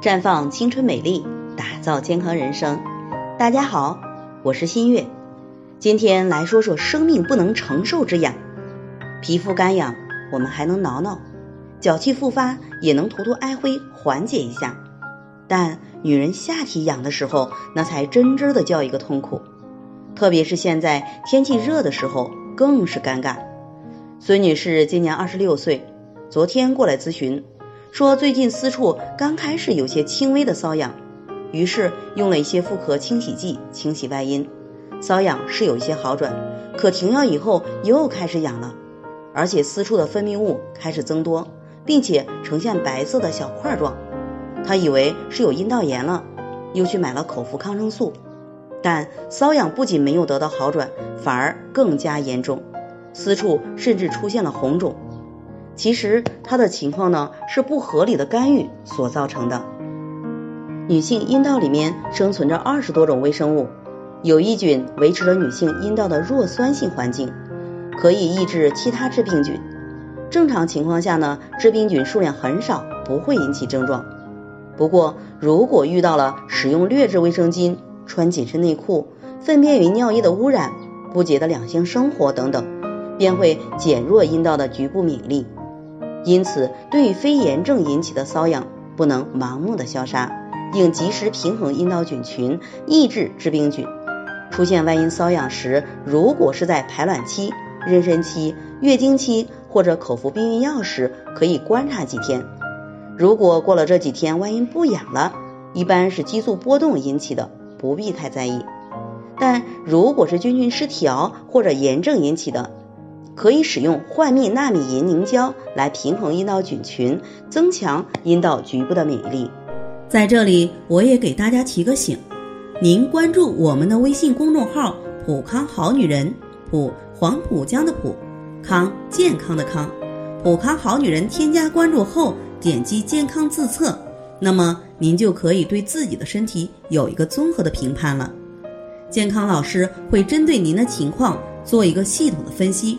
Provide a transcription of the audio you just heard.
绽放青春美丽，打造健康人生。大家好，我是新月，今天来说说生命不能承受之痒。皮肤干痒，我们还能挠挠；脚气复发，也能涂涂艾灰缓解一下。但女人下体痒的时候，那才真真的叫一个痛苦。特别是现在天气热的时候，更是尴尬。孙女士今年二十六岁，昨天过来咨询。说最近私处刚开始有些轻微的瘙痒，于是用了一些妇科清洗剂清洗外阴，瘙痒是有一些好转，可停药以后又开始痒了，而且私处的分泌物开始增多，并且呈现白色的小块状。她以为是有阴道炎了，又去买了口服抗生素，但瘙痒不仅没有得到好转，反而更加严重，私处甚至出现了红肿。其实它的情况呢是不合理的干预所造成的。女性阴道里面生存着二十多种微生物，有益菌维持着女性阴道的弱酸性环境，可以抑制其他致病菌。正常情况下呢，致病菌数量很少，不会引起症状。不过如果遇到了使用劣质卫生巾、穿紧身内裤、粪便与尿液的污染、不洁的两性生活等等，便会减弱阴道的局部免疫力。因此，对于非炎症引起的瘙痒，不能盲目的消杀，应及时平衡阴道菌群，抑制致病菌。出现外阴瘙痒时，如果是在排卵期、妊娠期、月经期或者口服避孕药时，可以观察几天。如果过了这几天外阴不痒了，一般是激素波动引起的，不必太在意。但如果是菌群失调或者炎症引起的，可以使用幻蜜纳米银凝胶来平衡阴道菌群，增强阴道局部的免疫力。在这里，我也给大家提个醒：您关注我们的微信公众号“普康好女人”，普黄浦江的浦，康健康的康，普康好女人。添加关注后，点击健康自测，那么您就可以对自己的身体有一个综合的评判了。健康老师会针对您的情况做一个系统的分析。